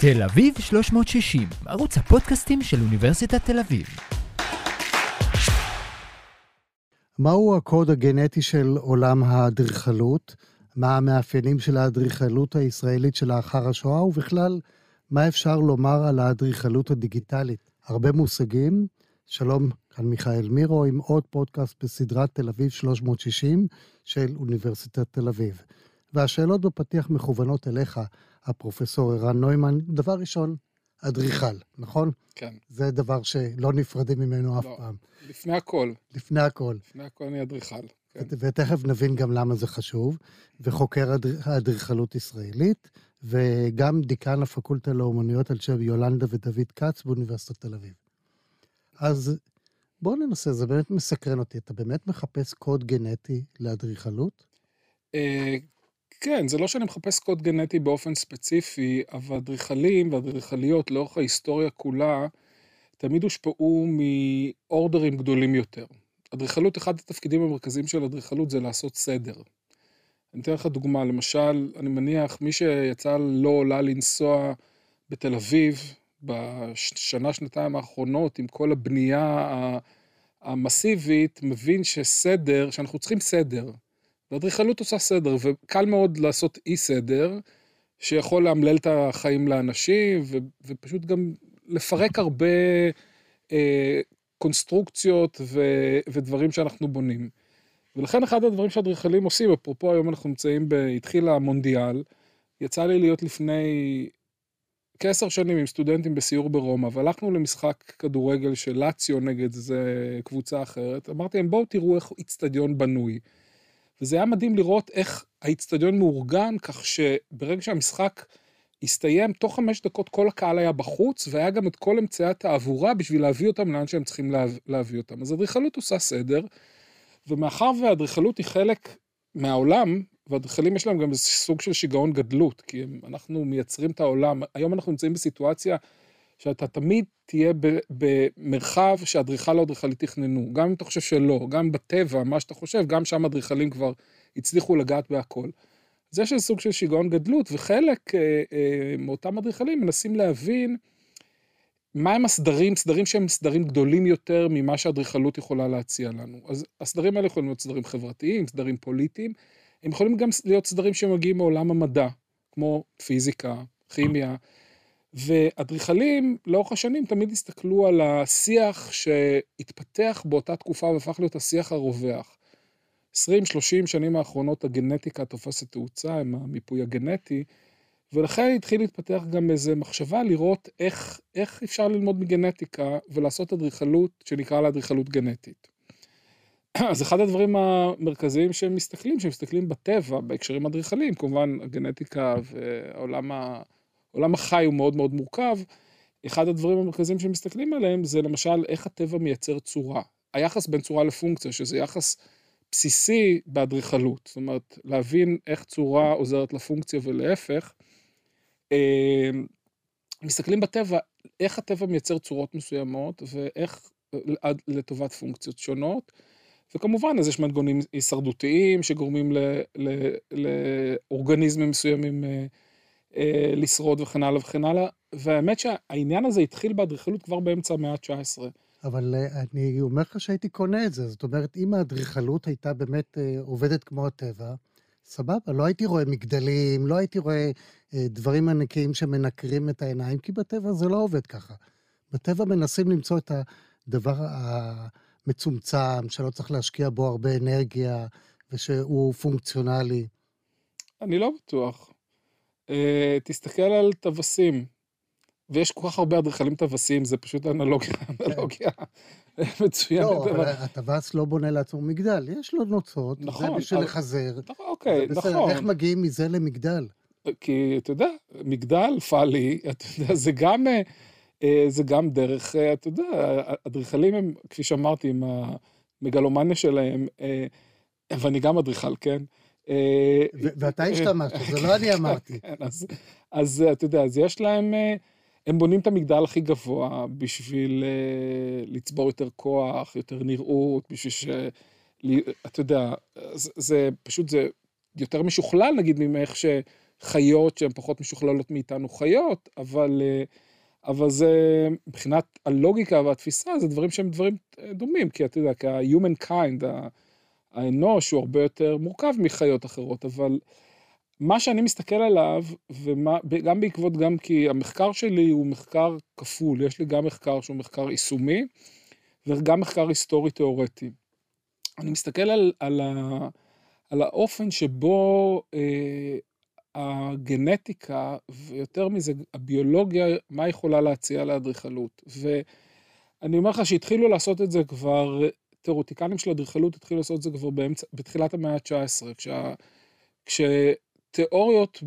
תל אביב 360, ערוץ הפודקאסטים של אוניברסיטת תל אביב. מהו הקוד הגנטי של עולם האדריכלות? מה המאפיינים של האדריכלות הישראלית שלאחר השואה, ובכלל, מה אפשר לומר על האדריכלות הדיגיטלית? הרבה מושגים. שלום, כאן מיכאל מירו עם עוד פודקאסט בסדרת תל אביב 360 של אוניברסיטת תל אביב. והשאלות בפתיח מכוונות אליך, הפרופסור ערן נוימן. דבר ראשון, אדריכל, נכון? כן. זה דבר שלא נפרדים ממנו אף לא. פעם. לפני הכל, לפני הכל. לפני הכל אני אדריכל. כן. ות- ותכף נבין גם למה זה חשוב, וחוקר אדר- האדריכלות ישראלית, וגם דיקן הפקולטה לאומנויות על שם יולנדה ודוד כץ באוניברסיטת תל אביב. אז בואו ננסה, זה באמת מסקרן אותי. אתה באמת מחפש קוד גנטי לאדריכלות? כן, זה לא שאני מחפש קוד גנטי באופן ספציפי, אבל אדריכלים ואדריכליות לאורך ההיסטוריה כולה, תמיד הושפעו מאורדרים גדולים יותר. אדריכלות, אחד התפקידים המרכזיים של אדריכלות זה לעשות סדר. אני אתן לך דוגמה, למשל, אני מניח, מי שיצא לא עולה לנסוע בתל אביב בשנה, שנתיים האחרונות, עם כל הבנייה המסיבית, מבין שסדר, שאנחנו צריכים סדר. ואדריכלות עושה סדר, וקל מאוד לעשות אי סדר, שיכול לאמלל את החיים לאנשים, ו- ופשוט גם לפרק הרבה אה, קונסטרוקציות ו- ודברים שאנחנו בונים. ולכן אחד הדברים שאדריכלים עושים, אפרופו היום אנחנו נמצאים, ב- התחיל המונדיאל, יצא לי להיות לפני כעשר שנים עם סטודנטים בסיור ברומא, והלכנו למשחק כדורגל של לאציו נגד איזה קבוצה אחרת. אמרתי להם, בואו תראו איך איצטדיון בנוי. וזה היה מדהים לראות איך האיצטדיון מאורגן, כך שברגע שהמשחק הסתיים, תוך חמש דקות כל הקהל היה בחוץ, והיה גם את כל אמצעי התעבורה בשביל להביא אותם לאן שהם צריכים לה, להביא אותם. אז אדריכלות עושה סדר, ומאחר והאדריכלות היא חלק מהעולם, ואדריכלים יש להם גם איזה סוג של שיגעון גדלות, כי הם, אנחנו מייצרים את העולם. היום אנחנו נמצאים בסיטואציה שאתה תמיד תהיה במרחב שאדריכל או אדריכלית תכננו. גם אם אתה חושב שלא, גם בטבע, מה שאתה חושב, גם שם אדריכלים כבר הצליחו לגעת בהכל. אז יש איזה סוג של שיגעון גדלות, וחלק אה, אה, מאותם אדריכלים מנסים להבין מהם הסדרים, סדרים שהם סדרים גדולים יותר ממה שאדריכלות יכולה להציע לנו. אז הסדרים האלה יכולים להיות סדרים חברתיים, סדרים פוליטיים, הם יכולים גם להיות סדרים שמגיעים מעולם המדע, כמו פיזיקה, כימיה, ואדריכלים לאורך השנים תמיד הסתכלו על השיח שהתפתח באותה תקופה והפך להיות השיח הרווח. 20-30 שנים האחרונות הגנטיקה תופסת תאוצה עם המיפוי הגנטי, ולכן התחיל להתפתח גם איזו מחשבה לראות איך, איך אפשר ללמוד מגנטיקה ולעשות אדריכלות שנקרא לה אדריכלות גנטית. אז אחד הדברים המרכזיים שהם מסתכלים, שהם מסתכלים בטבע, בהקשרים אדריכליים, כמובן הגנטיקה והעולם ה... עולם החי הוא מאוד מאוד מורכב, אחד הדברים המרכזיים שהם מסתכלים עליהם זה למשל איך הטבע מייצר צורה. היחס בין צורה לפונקציה, שזה יחס בסיסי באדריכלות, זאת אומרת, להבין איך צורה עוזרת לפונקציה ולהפך. אה, מסתכלים בטבע, איך הטבע מייצר צורות מסוימות ואיך עד לטובת פונקציות שונות. וכמובן, אז יש מנגונים הישרדותיים שגורמים לאורגניזמים מסוימים אה, אה, לשרוד וכן הלאה וכן הלאה. והאמת שהעניין הזה התחיל באדריכלות כבר באמצע המאה ה-19. אבל אה, אני אומר לך שהייתי קונה את זה. זאת אומרת, אם האדריכלות הייתה באמת אה, עובדת כמו הטבע, סבבה, לא הייתי רואה מגדלים, לא הייתי רואה אה, דברים ענקיים שמנקרים את העיניים, כי בטבע זה לא עובד ככה. בטבע מנסים למצוא את הדבר המצומצם, שלא צריך להשקיע בו הרבה אנרגיה, ושהוא פונקציונלי. אני לא בטוח. אה, תסתכל על טווסים, ויש כל כך הרבה אדריכלים טווסים, זה פשוט אנלוגיה, אנלוגיה מצוינת. לא, אבל הטווס לא בונה לעצמו מגדל, יש לו נוצות, זה נכון, בשביל אבל- לחזר. אוקיי, זה בסדר, איך נכון. מגיעים מזה למגדל? כי אתה יודע, מגדל פאלי, אתה יודע, זה גם, אה, אה, זה גם דרך, אה, אתה יודע, אדריכלים הם, כפי שאמרתי, עם המגלומניה שלהם, אה, ואני גם אדריכל, כן? אה, ואתה השתמשת, זה לא אני אמרתי. כן, אז, אה, אתה יודע, אז יש להם, אה, הם בונים את המגדל הכי גבוה בשביל אה, לצבור יותר כוח, יותר נראות, בשביל ש... אתה יודע, זה, פשוט, זה יותר משוכלל נגיד ממך ש... חיות שהן פחות משוכללות מאיתנו חיות, אבל, אה, אבל זה, מבחינת הלוגיקה והתפיסה, זה דברים שהם דברים אה, דומים, כי אתה יודע, כי ה-human kind, האנוש הוא הרבה יותר מורכב מחיות אחרות, אבל מה שאני מסתכל עליו, וגם בעקבות, גם כי המחקר שלי הוא מחקר כפול, יש לי גם מחקר שהוא מחקר יישומי, וגם מחקר היסטורי-תיאורטי. אני מסתכל על, על, ה, על האופן שבו אה, הגנטיקה, ויותר מזה, הביולוגיה, מה יכולה להציע לאדריכלות. ואני אומר לך שהתחילו לעשות את זה כבר, תיאורטיקנים של אדריכלות התחילו לעשות את זה כבר באמצע, בתחילת המאה ה-19, כשה, כשתיאוריות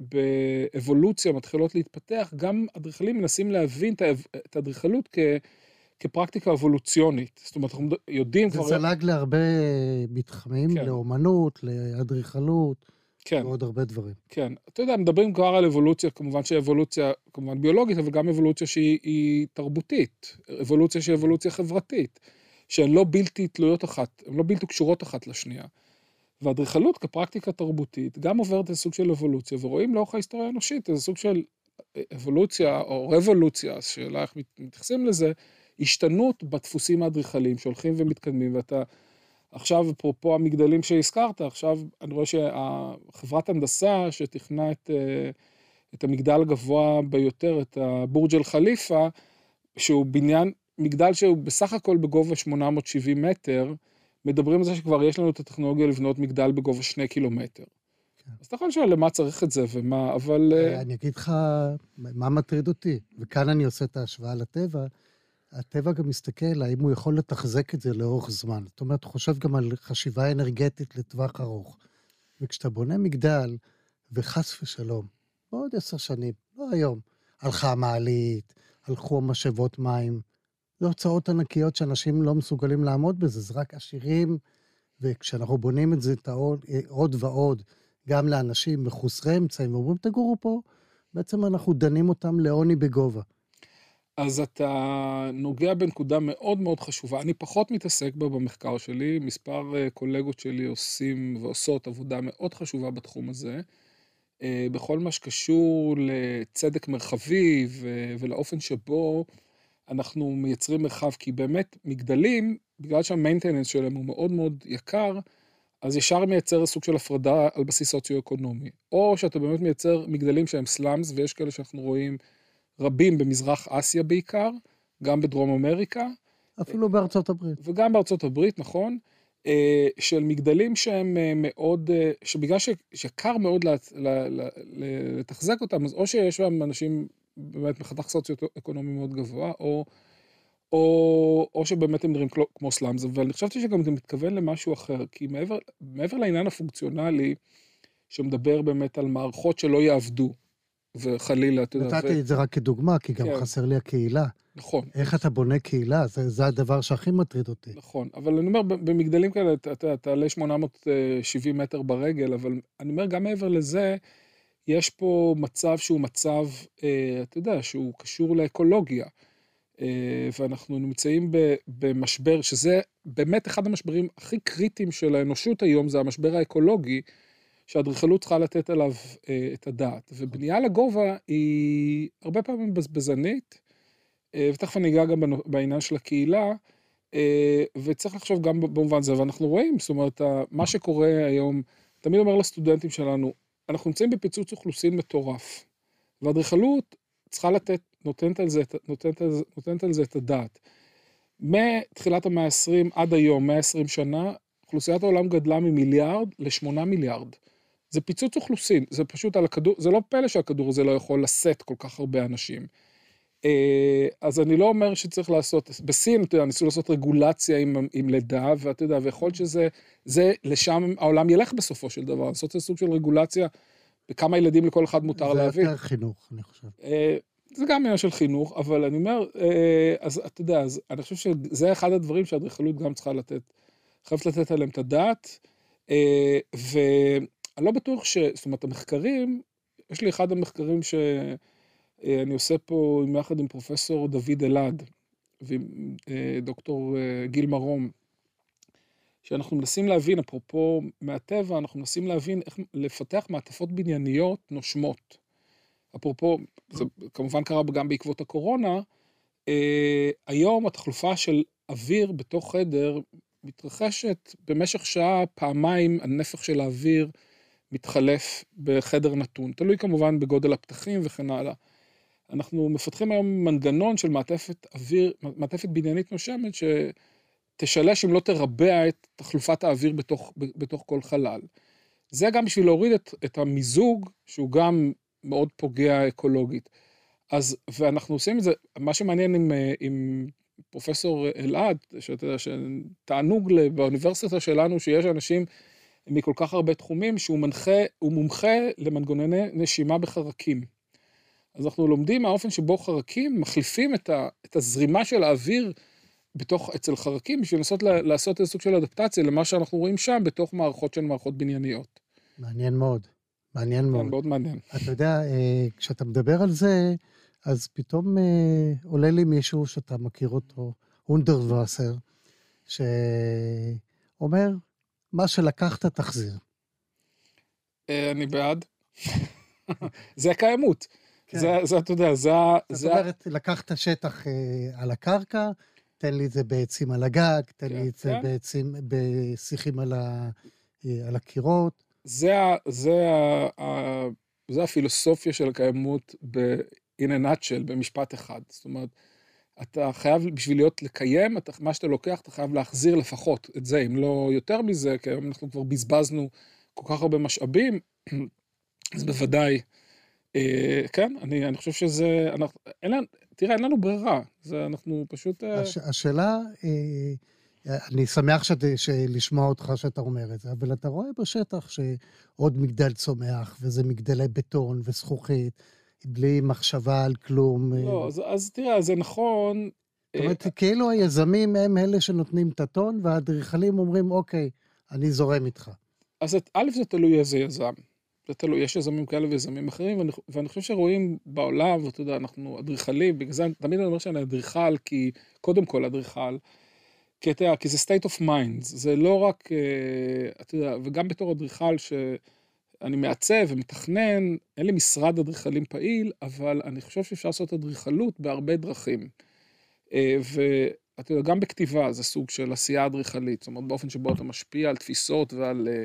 באבולוציה מתחילות להתפתח, גם אדריכלים מנסים להבין את האדריכלות כ... כפרקטיקה אבולוציונית. זאת אומרת, אנחנו יודעים זה כבר... זה זלג להרבה מתחמים, כן. לאומנות, לאדריכלות. כן. ועוד הרבה דברים. כן. אתה יודע, מדברים כבר על אבולוציה, כמובן שאבולוציה, כמובן ביולוגית, אבל גם אבולוציה שהיא תרבותית. אבולוציה שהיא אבולוציה חברתית. שהן לא בלתי תלויות אחת, הן לא בלתי קשורות אחת לשנייה. ואדריכלות כפרקטיקה תרבותית גם עוברת איזה סוג של אבולוציה, ורואים לאורך ההיסטוריה האנושית איזה סוג של אבולוציה או רבולוציה, השאלה איך מתייחסים לזה, השתנות בדפוסים האדריכליים שהולכים ומתקדמים, ואתה עכשיו, אפרופו המגדלים שהזכרת, עכשיו אני רואה שהחברת הנדסה שתכנה את, אה, את המגדל הגבוה ביותר, את הבורג' אל-חליפה, שהוא בניין, מגדל שהוא בסך הכל בגובה 870 מטר, מדברים על זה שכבר יש לנו את הטכנולוגיה לבנות מגדל בגובה שני קילומטר. כן. אז אתה יכול לשאול למה צריך את זה ומה, אבל... אה, אני אגיד לך מה מטריד אותי, וכאן אני עושה את ההשוואה לטבע. הטבע גם מסתכל האם הוא יכול לתחזק את זה לאורך זמן. זאת אומרת, הוא חושב גם על חשיבה אנרגטית לטווח ארוך. וכשאתה בונה מגדל, וחס ושלום, בעוד עשר שנים, לא היום, הלכה המעלית, הלכו המשאבות מים, זה הוצאות ענקיות שאנשים לא מסוגלים לעמוד בזה, זה רק עשירים, וכשאנחנו בונים את זה את העוד, עוד ועוד, גם לאנשים מחוסרי אמצעים, ואומרים, תגורו פה, בעצם אנחנו דנים אותם לעוני בגובה. אז אתה נוגע בנקודה מאוד מאוד חשובה. אני פחות מתעסק בה במחקר שלי, מספר אה, קולגות שלי עושים ועושות עבודה מאוד חשובה בתחום הזה. אה, בכל מה שקשור לצדק מרחבי ולאופן שבו אנחנו מייצרים מרחב, כי באמת מגדלים, בגלל שהמיינטננס שלהם הוא מאוד מאוד יקר, אז ישר מייצר סוג של הפרדה על בסיס סוציו-אקונומי. או שאתה באמת מייצר מגדלים שהם סלאמס, ויש כאלה שאנחנו רואים רבים במזרח אסיה בעיקר, גם בדרום אמריקה. אפילו בארצות הברית. וגם בארצות הברית, נכון. אה, של מגדלים שהם אה, מאוד, אה, שבגלל שיקר מאוד לתחזק אותם, אז או שיש שם אנשים באמת מחתך סוציו-אקונומי מאוד גבוה, או, או, או שבאמת הם נראים כמו סלאמס, אבל אני חשבתי שגם זה מתכוון למשהו אחר, כי מעבר, מעבר לעניין הפונקציונלי, שמדבר באמת על מערכות שלא יעבדו, וחלילה, אתה יודע... נתתי ו... את זה רק כדוגמה, כי גם כן. חסר לי הקהילה. נכון. איך אתה בונה קהילה? זה, זה הדבר שהכי מטריד אותי. נכון, אבל אני אומר, במגדלים כאלה, אתה תעלה 870 מטר ברגל, אבל אני אומר, גם מעבר לזה, יש פה מצב שהוא מצב, אה, אתה יודע, שהוא קשור לאקולוגיה. אה, ואנחנו נמצאים במשבר, שזה באמת אחד המשברים הכי קריטיים של האנושות היום, זה המשבר האקולוגי, שהאדריכלות צריכה לתת עליו אה, את הדעת. ובנייה לגובה היא הרבה פעמים בזבזנית, ותכף אני אגע גם בעניין של הקהילה, וצריך לחשוב גם במובן הזה, ואנחנו רואים, זאת אומרת, מה שקורה היום, תמיד אומר לסטודנטים שלנו, אנחנו נמצאים בפיצוץ אוכלוסין מטורף, ואדריכלות צריכה לתת, נותנת על זה, נותנת, נותנת על זה את הדעת. מתחילת המאה ה-20 עד היום, 120 שנה, אוכלוסיית העולם גדלה ממיליארד לשמונה מיליארד. זה פיצוץ אוכלוסין, זה פשוט על הכדור, זה לא פלא שהכדור הזה לא יכול לשאת כל כך הרבה אנשים. אה, אז אני לא אומר שצריך לעשות, בסין, אתה יודע, ניסו לעשות רגולציה עם, עם לידה, ואתה יודע, ויכול להיות שזה, זה, לשם העולם ילך בסופו של דבר, לעשות איזה סוג של רגולציה, בכמה ילדים לכל אחד מותר להביא. זה יותר חינוך, אני חושב. אה, זה גם עניין של חינוך, אבל אני אומר, אה, אז אתה יודע, אז אני חושב שזה אחד הדברים שהאדריכלות גם צריכה לתת, חייבת לתת עליהם את הדעת, ו... אני לא בטוח ש... זאת אומרת, המחקרים, יש לי אחד המחקרים שאני עושה פה יחד עם פרופסור דוד אלעד ועם אה, דוקטור אה, גיל מרום, שאנחנו מנסים להבין, אפרופו מהטבע, אנחנו מנסים להבין איך לפתח מעטפות בנייניות נושמות. אפרופו, זה כמובן קרה גם בעקבות הקורונה, אה, היום התחלופה של אוויר בתוך חדר מתרחשת במשך שעה פעמיים הנפח של האוויר מתחלף בחדר נתון, תלוי כמובן בגודל הפתחים וכן הלאה. אנחנו מפתחים היום מנגנון של מעטפת אוויר, מעטפת בניינית נושמת, שתשלש אם לא תרבע את תחלופת האוויר בתוך, בתוך כל חלל. זה גם בשביל להוריד את, את המיזוג, שהוא גם מאוד פוגע אקולוגית. אז, ואנחנו עושים את זה, מה שמעניין עם, עם פרופסור אלעד, שאתה יודע, שתענוג באוניברסיטה שלנו, שיש אנשים מכל כך הרבה תחומים, שהוא מנחה, הוא מומחה למנגנוני נשימה בחרקים. אז אנחנו לומדים מהאופן שבו חרקים מחליפים את, ה, את הזרימה של האוויר בתוך, אצל חרקים, בשביל לנסות לעשות איזה סוג של אדפטציה למה שאנחנו רואים שם בתוך מערכות שהן מערכות בנייניות. מעניין מאוד, מעניין כן, מאוד. מאוד מעניין. אתה יודע, אה, כשאתה מדבר על זה, אז פתאום אה, עולה לי מישהו שאתה מכיר אותו, אונדרווסר, שאומר, מה שלקחת תחזיר. אה, אני בעד. זה הקיימות. כן. זה, זה, אתה יודע, זה... זאת אומרת, לקחת שטח אה, על הקרקע, תן לי את זה בעצים על הגג, תן כן, לי את זה כן. בעצים, בשיחים על, ה, אה, על הקירות. זה, זה, ה, זה הפילוסופיה של הקיימות ב-in a nutshell, במשפט אחד. זאת אומרת, אתה חייב, בשביל להיות לקיים, אתה, מה שאתה לוקח, אתה חייב להחזיר לפחות את זה, אם לא יותר מזה, כי היום אנחנו כבר בזבזנו כל כך הרבה משאבים, אז בוודאי, כן, אני, אני חושב שזה, אנחנו, אין תראה, אין לנו ברירה, זה אנחנו פשוט... אה, הש, השאלה, אה, אני שמח שת, לשמוע אותך שאתה אומר את זה, אבל אתה רואה בשטח שעוד מגדל צומח, וזה מגדלי בטון וזכוכית, בלי מחשבה על כלום. לא, אז, אז תראה, זה נכון. זאת אומרת, כאילו היזמים הם אלה שנותנים את הטון, והאדריכלים אומרים, אוקיי, אני זורם איתך. אז א', זה תלוי איזה יזם. זה תלוי, יש יזמים כאלה ויזמים אחרים, ואני, ואני חושב שרואים בעולם, ואתה יודע, אנחנו אדריכלים, בגלל זה תמיד אני אומר שאני אדריכל, כי קודם כל אדריכל, כי אתה יודע, כי זה state of mind, זה לא רק, אה, אתה יודע, וגם בתור אדריכל שאני מעצב ומתכנן, אין לי משרד אדריכלים פעיל, אבל אני חושב שאפשר לעשות אדריכלות בהרבה דרכים. אה, ואתה יודע, גם בכתיבה זה סוג של עשייה אדריכלית, זאת אומרת, באופן שבו אתה משפיע על תפיסות ועל... אה,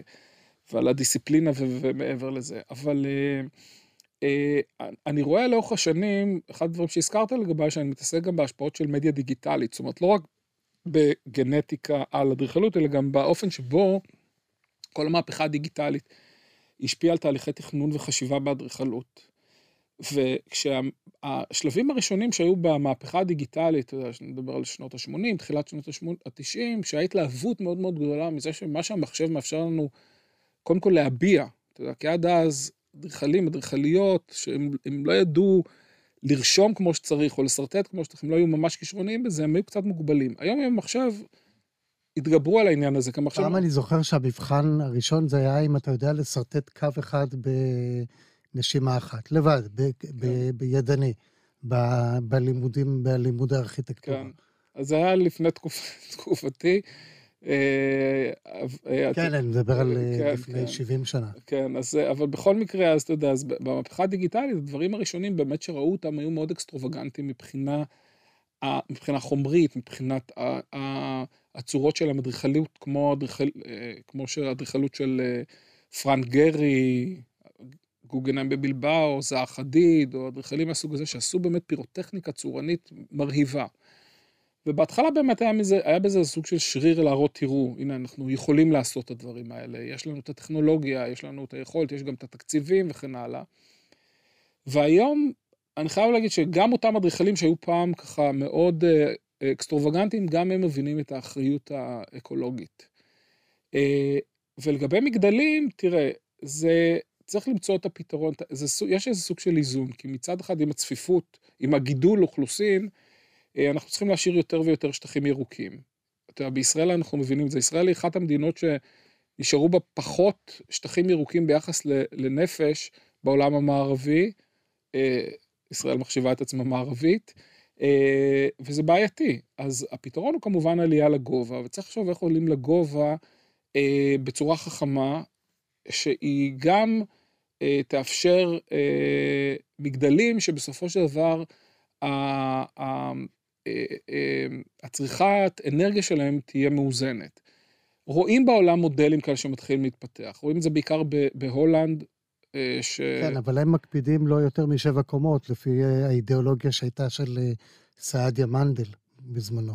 ועל הדיסציפלינה ומעבר לזה. אבל אה, אה, אני רואה לאורך השנים, אחד הדברים שהזכרת לגביי, שאני מתעסק גם בהשפעות של מדיה דיגיטלית, זאת אומרת, לא רק בגנטיקה על אדריכלות, אלא גם באופן שבו כל המהפכה הדיגיטלית השפיעה על תהליכי תכנון וחשיבה באדריכלות. וכשהשלבים הראשונים שהיו במהפכה הדיגיטלית, אתה יודע, אני מדבר על שנות ה-80, תחילת שנות ה-90, שהייתה התלהבות מאוד מאוד גדולה מזה שמה שהמחשב מאפשר לנו קודם כל להביע, אתה יודע, כי עד אז אדריכלים, אדריכליות, שהם לא ידעו לרשום כמו שצריך או לשרטט כמו שצריך, הם לא היו ממש כישרוניים בזה, הם היו קצת מוגבלים. היום עם המחשב, התגברו על העניין הזה, כמחשב... פעם אני זוכר שהמבחן הראשון זה היה אם אתה יודע לשרטט קו אחד בנשימה אחת, לבד, ב- כן. ב- בידני, ב- בלימודים, בלימוד הארכיטקטורה. כן, אז זה היה לפני תקופ... תקופתי. אה, אה, כן, אני מדבר על אה, כן, לפני 70 כן. שנה. כן, אז, אבל בכל מקרה, אז אתה יודע, אז במהפכה הדיגיטלית, הדברים הראשונים באמת שראו אותם היו מאוד אקסטרווגנטיים מבחינה, מבחינה חומרית, מבחינת הצורות של המדריכלות, כמו, אדריכל, כמו שהאדריכלות של פרנק גרי, גוגנהיים בבלבאו, זעה חדיד, או אדריכלים מהסוג הזה, שעשו באמת פירוטכניקה צורנית מרהיבה. ובהתחלה באמת היה, מזה, היה בזה סוג של שריר להראות, תראו, הנה, אנחנו יכולים לעשות את הדברים האלה, יש לנו את הטכנולוגיה, יש לנו את היכולת, יש גם את התקציבים וכן הלאה. והיום, אני חייב להגיד שגם אותם אדריכלים שהיו פעם ככה מאוד אה, אקסטרווגנטיים, גם הם מבינים את האחריות האקולוגית. אה, ולגבי מגדלים, תראה, זה, צריך למצוא את הפתרון, זה, יש איזה סוג של איזון, כי מצד אחד עם הצפיפות, עם הגידול אוכלוסין, אה, אנחנו צריכים להשאיר יותר ויותר שטחים ירוקים. אתה יודע, בישראל אנחנו מבינים את זה. ישראל היא אחת המדינות שנשארו בה פחות שטחים ירוקים ביחס לנפש בעולם המערבי. אה, ישראל מחשיבה את עצמה מערבית. אה, וזה בעייתי. אז הפתרון הוא כמובן עלייה לגובה, וצריך לחשוב איך עולים לגובה אה, בצורה חכמה, שהיא גם אה, תאפשר אה, מגדלים שבסופו של דבר אה, אה, הצריכת אנרגיה שלהם תהיה מאוזנת. רואים בעולם מודלים כאלה שמתחילים להתפתח, רואים את זה בעיקר בהולנד, אה, ש... כן, אבל הם מקפידים לא יותר משבע קומות, לפי האידיאולוגיה שהייתה של סעדיה מנדל בזמנו.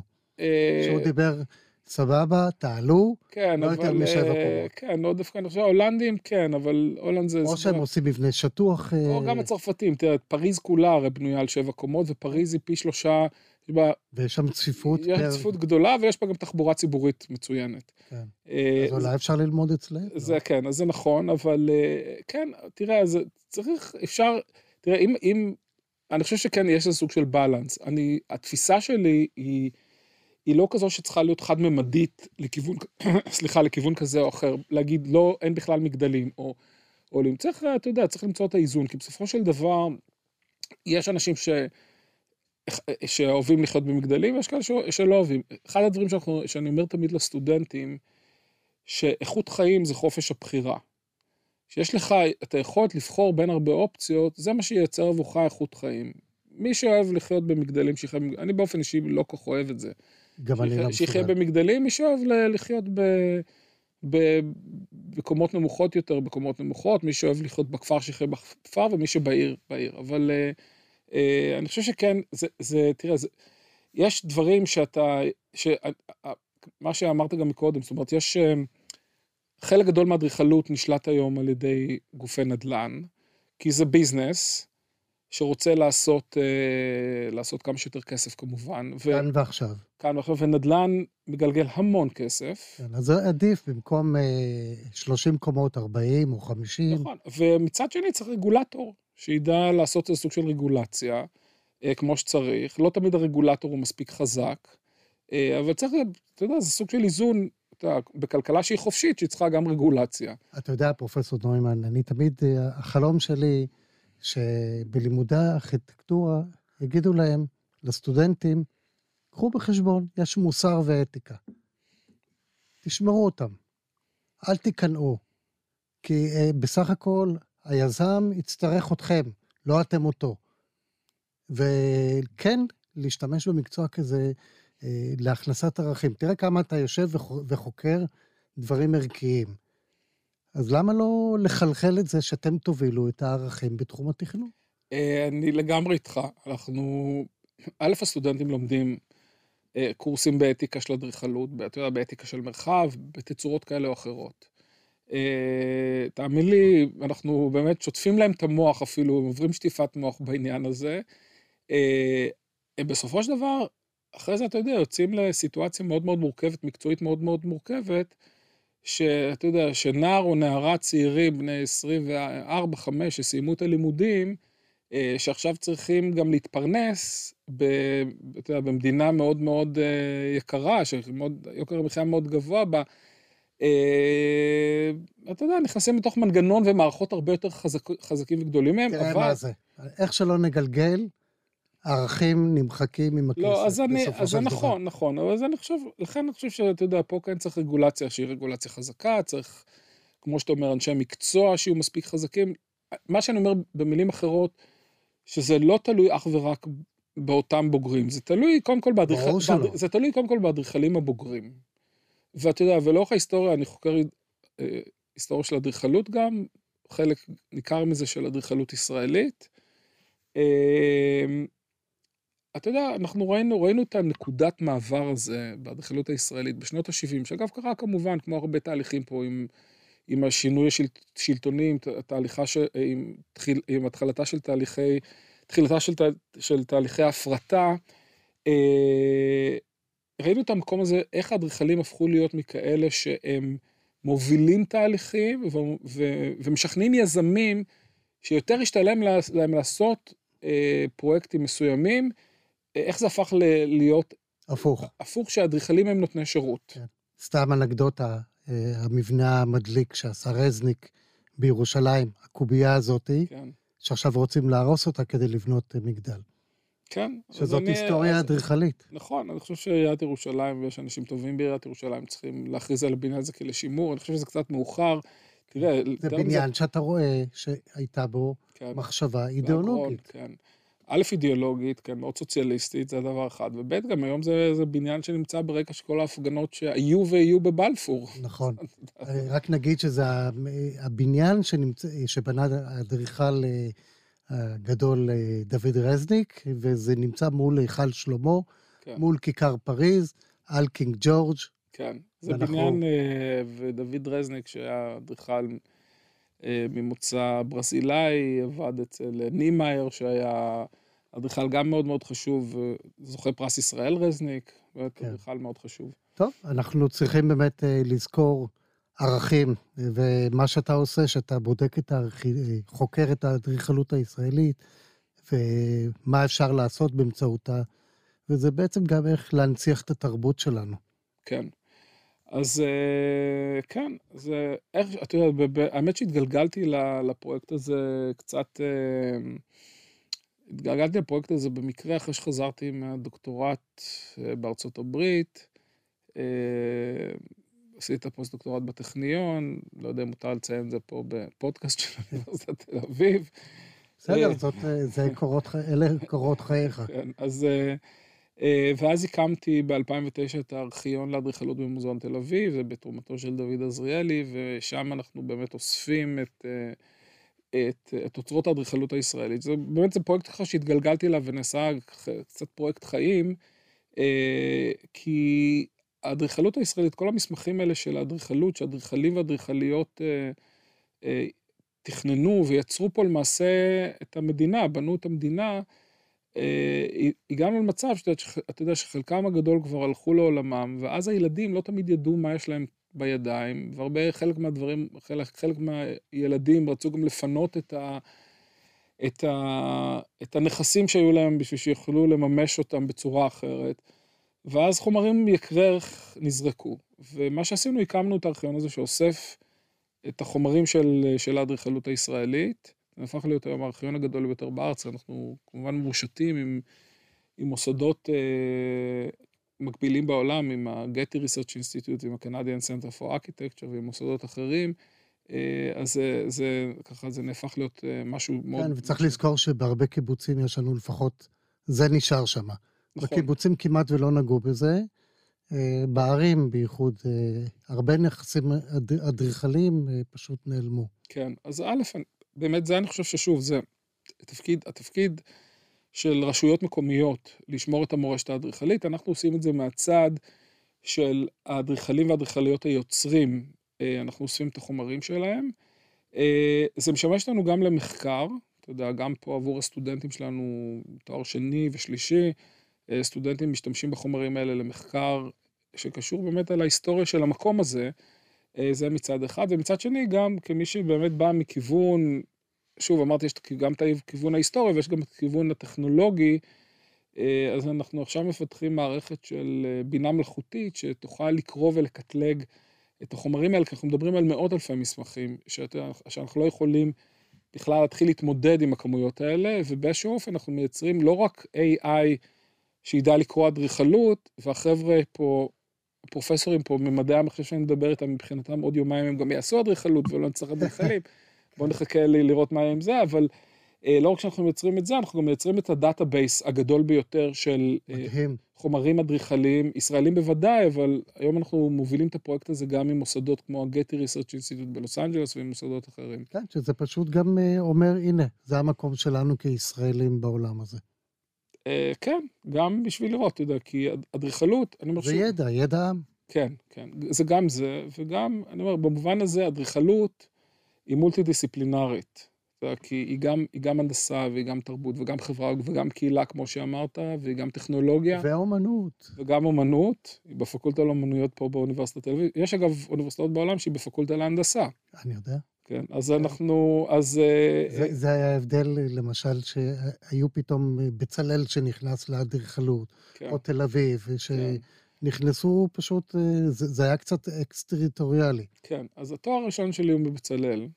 שהוא דיבר, סבבה, תעלו, כן, לא אבל, יותר משבע קומות. כן, לא דווקא, אני חושב, ההולנדים כן, אבל הולנד זה... או שהם עושים מבנה שטוח. או גם הצרפתים, תראה, פריז כולה הרי בנויה על שבע קומות, ופריז היא פי שלושה בה, ויש שם צפיפות. יש פר... צפיפות גדולה ויש בה גם תחבורה ציבורית מצוינת. כן. אה, אז אולי אפשר ללמוד אצלם. זה לא? כן, אז זה נכון, אבל אה, כן, תראה, אז צריך, אפשר, תראה, אם, אם, אני חושב שכן, יש איזה סוג של בלנס. אני, התפיסה שלי היא, היא לא כזו שצריכה להיות חד-ממדית לכיוון, סליחה, לכיוון כזה או אחר, להגיד, לא, אין בכלל מגדלים, או עולים. צריך, אתה יודע, צריך למצוא את האיזון, כי בסופו של דבר, יש אנשים ש... שאוהבים לחיות במגדלים, ויש כאלה שלא אוהבים. אחד הדברים שאנחנו, שאני אומר תמיד לסטודנטים, שאיכות חיים זה חופש הבחירה. שיש לך את היכולת לבחור בין הרבה אופציות, זה מה שייצר עבורך איכות חיים. מי שאוהב לחיות במגדלים, שיחיה אני באופן אישי לא כל כך אוהב את זה. גם אני לא מסוגל. שיחיה במגדלים, מי שאוהב לחיות ב... בקומות נמוכות יותר, בקומות נמוכות, מי שאוהב לחיות בכפר שיחיה בכפר, ומי שבעיר, בעיר. אבל uh, אה, אני חושב שכן, זה, זה תראה, זה, יש דברים שאתה, ש, מה שאמרת גם מקודם, זאת אומרת, יש אה, חלק גדול מהאדריכלות נשלט היום על ידי גופי נדל"ן, כי זה ביזנס שרוצה לעשות, אה, לעשות כמה שיותר כסף כמובן. כאן ו... ועכשיו. כאן ועכשיו, ונדל"ן מגלגל המון כסף. כן, אז זה עדיף במקום 30 קומות, 40 או 50. נכון, ומצד שני צריך רגולטור. שידע לעשות איזה סוג של רגולציה, אה, כמו שצריך. לא תמיד הרגולטור הוא מספיק חזק, אה, אבל צריך, אתה יודע, זה סוג של איזון, אתה בכלכלה שהיא חופשית, שהיא צריכה גם רגולציה. אתה יודע, פרופסור נוימן, אני תמיד, אה, החלום שלי, שבלימודי הארכיטקטורה יגידו להם, לסטודנטים, קחו בחשבון, יש מוסר ואתיקה. תשמרו אותם, אל תיכנעו, כי בסך הכל היזם יצטרך אתכם, לא אתם אותו. וכן, להשתמש במקצוע כזה אה, להכנסת ערכים. תראה כמה אתה יושב וחוקר דברים ערכיים. אז למה לא לחלחל את זה שאתם תובילו את הערכים בתחום התכנון? אה, אני לגמרי איתך. אנחנו, א', הסטודנטים לומדים אה, קורסים באתיקה של אדריכלות, אתה יודע, באתיקה של מרחב, בתצורות כאלה או אחרות. אה, תאמין לי, אנחנו באמת שוטפים להם את המוח אפילו, הם עוברים שטיפת מוח בעניין הזה. בסופו של דבר, אחרי זה, אתה יודע, יוצאים לסיטואציה מאוד מאוד מורכבת, מקצועית מאוד מאוד מורכבת, שאתה יודע, שנער או נערה צעירים, בני 24-5, שסיימו את הלימודים, אה, שעכשיו צריכים גם להתפרנס ב, אתה יודע, במדינה מאוד מאוד יקרה, שיוקר המחיה מאוד גבוה בה, אה, אתה יודע, נכנסים לתוך מנגנון ומערכות הרבה יותר חזק, חזקים וגדולים מהם, תראה אבל... מה זה, איך שלא נגלגל, ערכים נמחקים עם הכסף. לא, אז, אני, אז זה נכון, נכון, אבל אז אני חושב, לכן אני חושב שאתה יודע, פה כן צריך רגולציה שהיא רגולציה חזקה, צריך, כמו שאתה אומר, אנשי מקצוע שיהיו מספיק חזקים. מה שאני אומר במילים אחרות, שזה לא תלוי אך ורק באותם בוגרים, זה תלוי קודם כל באדריכלים, זה תלוי קודם כל באדריכלים הבוגרים. ואתה יודע, ולאורך ההיסטוריה, אני חוקר אה, היסטוריה של אדריכלות גם, חלק ניכר מזה של אדריכלות ישראלית. אה, אתה יודע, אנחנו ראינו, ראינו את הנקודת מעבר הזה באדריכלות הישראלית בשנות ה-70, שאגב קרה כמובן, כמו הרבה תהליכים פה, עם, עם השינוי השלטוני, עם, ש, עם, תחיל, עם התחלתה של תהליכי, תחילתה של, של תהליכי הפרטה. אה, ראינו את המקום הזה, איך האדריכלים הפכו להיות מכאלה שהם מובילים תהליכים ו- ו- ומשכנעים יזמים שיותר השתלם להם לעשות אה, פרויקטים מסוימים, איך זה הפך ל- להיות... הפוך. הפוך, שהאדריכלים הם נותני שירות. כן. סתם אנקדוטה, אה, המבנה המדליק שעשה רזניק בירושלים, הקובייה הזאתי, כן. שעכשיו רוצים להרוס אותה כדי לבנות אה, מגדל. כן. שזאת אני- היסטוריה אז- אדריכלית. נכון, אני חושב שעיריית ירושלים, ויש אנשים טובים בעיריית ירושלים, צריכים להכריז על הבניין הזה כלשימור. אני חושב שזה קצת מאוחר. תראה, זה בניין שאתה רואה שהייתה בו כן. מחשבה אידיאולוגית. כן. א', אידיאולוגית, כן, מאוד סוציאליסטית, זה דבר אחד, וב', גם היום זה, זה בניין שנמצא ברקע של כל ההפגנות שהיו ויהיו בבלפור. נכון. רק נגיד שזה הבניין שנמצא, שבנה האדריכל אה, הגדול אה, דוד רזניק, וזה נמצא מול היכל שלמה, כן, מול כיכר פריז, על קינג ג'ורג'. כן. זה ואנחנו- בניין, אה, ודוד רזניק, שהיה אדריכל ממוצא ברזילאי, עבד אצל נימאייר, שהיה אדריכל גם מאוד מאוד חשוב, אה, זוכה פרס ישראל רזניק, באמת כן. אדריכל מאוד חשוב. טוב, אנחנו צריכים באמת אה, לזכור ערכים, אה, ומה שאתה עושה, שאתה בודק את הערכי, אה, חוקר את האדריכלות הישראלית, ומה אפשר לעשות באמצעותה, וזה בעצם גם איך להנציח את התרבות שלנו. כן. אז אה, כן, זה איך, אתה יודע, האמת שהתגלגלתי לפרויקט הזה קצת, התגלגלתי לפרויקט הזה במקרה אחרי שחזרתי מהדוקטורט אה, בארצות הברית. אה, עשיתי את הפוסט-דוקטורט בטכניון, לא יודע אם מותר לציין את זה פה בפודקאסט של אוניברסיטת תל אביב. בסדר, אה. זאת, זה קורות, אלה קורות חייך. כן, אז... ואז הקמתי ב-2009 את הארכיון לאדריכלות במוזיאון תל אביב, זה בתרומתו של דוד עזריאלי, ושם אנחנו באמת אוספים את, אה, את, את אוצרות האדריכלות הישראלית. זה באמת זה פרויקט ככה שהתגלגלתי אליו ונעשה קצת פרויקט חיים, אה, כי האדריכלות הישראלית, כל המסמכים האלה של האדריכלות, שאדריכלים ואדריכליות אה, אה, תכננו ויצרו פה למעשה את המדינה, בנו את המדינה, אה, הגענו למצב שאתה יודע שחלקם הגדול כבר הלכו לעולמם, ואז הילדים לא תמיד ידעו מה יש להם בידיים, והרבה, חלק מהדברים, חלק, חלק מהילדים רצו גם לפנות את, ה, את, ה, את הנכסים שהיו להם בשביל שיוכלו לממש אותם בצורה אחרת, ואז חומרים יקרי ערך נזרקו. ומה שעשינו, הקמנו את הארכיון הזה שאוסף את החומרים של, של האדריכלות הישראלית. זה הפך להיות היום הארכיון הגדול ביותר בארץ, אנחנו כמובן מרושתים עם, עם מוסדות אה, מקבילים בעולם, עם ה-Getty Research Institute, עם ה-Canadian Center for Architecture ועם מוסדות אחרים, אה, אז זה, זה ככה, זה נהפך להיות אה, משהו מאוד... כן, וצריך לזכור שבהרבה קיבוצים יש לנו לפחות, זה נשאר שם. נכון, בקיבוצים כמעט ולא נגעו בזה. אה, בערים בייחוד, הרבה נכסים אד- אדריכליים פשוט נעלמו. כן. אז א', באמת זה אני חושב ששוב, זה התפקיד, התפקיד של רשויות מקומיות לשמור את המורשת האדריכלית, אנחנו עושים את זה מהצד של האדריכלים והאדריכליות היוצרים, אה, אנחנו אוספים את החומרים שלהם. אה, זה משמש לנו גם למחקר, אתה יודע, גם פה עבור הסטודנטים שלנו, תואר שני ושלישי, אה, סטודנטים משתמשים בחומרים האלה למחקר שקשור באמת על ההיסטוריה של המקום הזה. זה מצד אחד, ומצד שני גם כמי שבאמת בא מכיוון, שוב אמרתי, יש גם את הכיוון ההיסטורי ויש גם את הכיוון הטכנולוגי, אה, אז אנחנו עכשיו מפתחים מערכת של אה, בינה מלאכותית שתוכל לקרוא ולקטלג את החומרים האלה, כי אנחנו מדברים על מאות אלפי מסמכים, שאתה, שאנחנו לא יכולים בכלל להתחיל להתמודד עם הכמויות האלה, ובאיזשהו אופן אנחנו מייצרים לא רק AI שידע לקרוא אדריכלות, והחבר'ה פה, הפרופסורים פה ממדעי המחשב שאני מדבר איתם, מבחינתם עוד יומיים הם גם יעשו אדריכלות ולא נצטרך אדריכלים. בואו נחכה לי לראות מה יהיה עם זה, אבל אה, לא רק שאנחנו מייצרים את זה, אנחנו גם מייצרים את ה database הגדול ביותר של אה, מדהים. חומרים אדריכליים, ישראלים בוודאי, אבל היום אנחנו מובילים את הפרויקט הזה גם עם מוסדות כמו ה-Getty Research Institute בלוס אנג'לס ועם מוסדות אחרים. כן, שזה פשוט גם אה, אומר, הנה, זה המקום שלנו כישראלים בעולם הזה. כן, גם בשביל לראות, אתה יודע, כי אד- אדריכלות, אני אומר זה שוב, ידע, ידע עם. כן, כן, זה גם זה, וגם, אני אומר, במובן הזה, אדריכלות היא מולטי דיסציפלינרית. כי היא גם, היא גם הנדסה, והיא גם תרבות, וגם חברה, וגם קהילה, כמו שאמרת, והיא גם טכנולוגיה. והאומנות. וגם אומנות, היא בפקולטה לאומנויות פה באוניברסיטת תל אביב. יש אגב אוניברסיטאות בעולם שהיא בפקולטה להנדסה, אני יודע. כן? אז אנחנו, אז... אה, זה, זה היה ההבדל, למשל, שהיו פתאום אה, בצלאל שנכנס לאדריכלות, כן, או תל אביב, כן, שנכנסו פשוט, אה, זה, זה היה קצת אקס-טריטוריאלי. כן. אז התואר הראשון שלי הוא בבצלאל.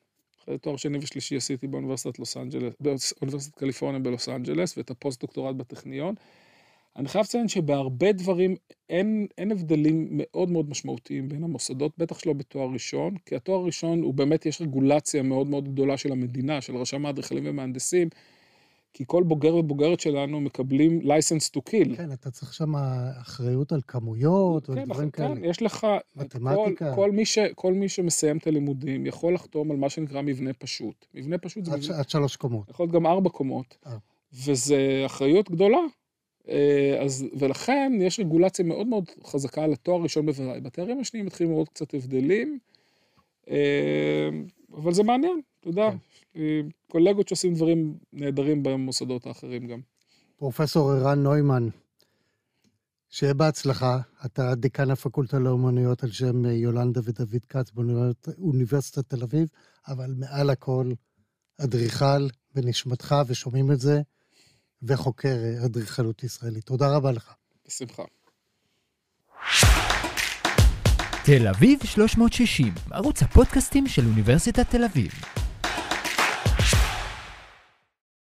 אחרי תואר שני ושלישי עשיתי באוניברסיטת לוס אנג'לס, באוניברסיטת קליפורניה בלוס אנג'לס, ואת הפוסט-דוקטורט בטכניון. אני חייב לציין שבהרבה דברים אין, אין הבדלים מאוד מאוד משמעותיים בין המוסדות, בטח שלא בתואר ראשון, כי התואר הראשון הוא באמת, יש רגולציה מאוד מאוד גדולה של המדינה, של רשם האדריכלים ומהנדסים, כי כל בוגר ובוגרת שלנו מקבלים license to kill. כן, אתה צריך שם אחריות על כמויות כן, ודברים כן, כאלה. יש לך, מתמטיקה. כל, כל, מי ש, כל מי שמסיים את הלימודים יכול לחתום על מה שנקרא מבנה פשוט. מבנה פשוט זה עד, מבנה, עד שלוש קומות. יכול להיות גם ארבע קומות, אה. וזה אחריות גדולה. אה, אז, ולכן יש רגולציה מאוד מאוד חזקה על התואר הראשון בוודאי. בתארים השניים מתחילים לראות קצת הבדלים, אה, אבל זה מעניין, אתה יודע. כן. קולגות שעושים דברים נהדרים במוסדות האחרים גם. פרופסור ערן נוימן, שיהיה בהצלחה. אתה דיקן הפקולטה לאומנויות על שם יולנדה ודוד כץ באוניברסיטת תל אביב, אבל מעל הכל אדריכל בנשמתך, ושומעים את זה, וחוקר אה, אדריכלות ישראלית. תודה רבה לך. בשמחה. תל אביב 360, ערוץ הפודקאסטים של אוניברסיטת תל אביב.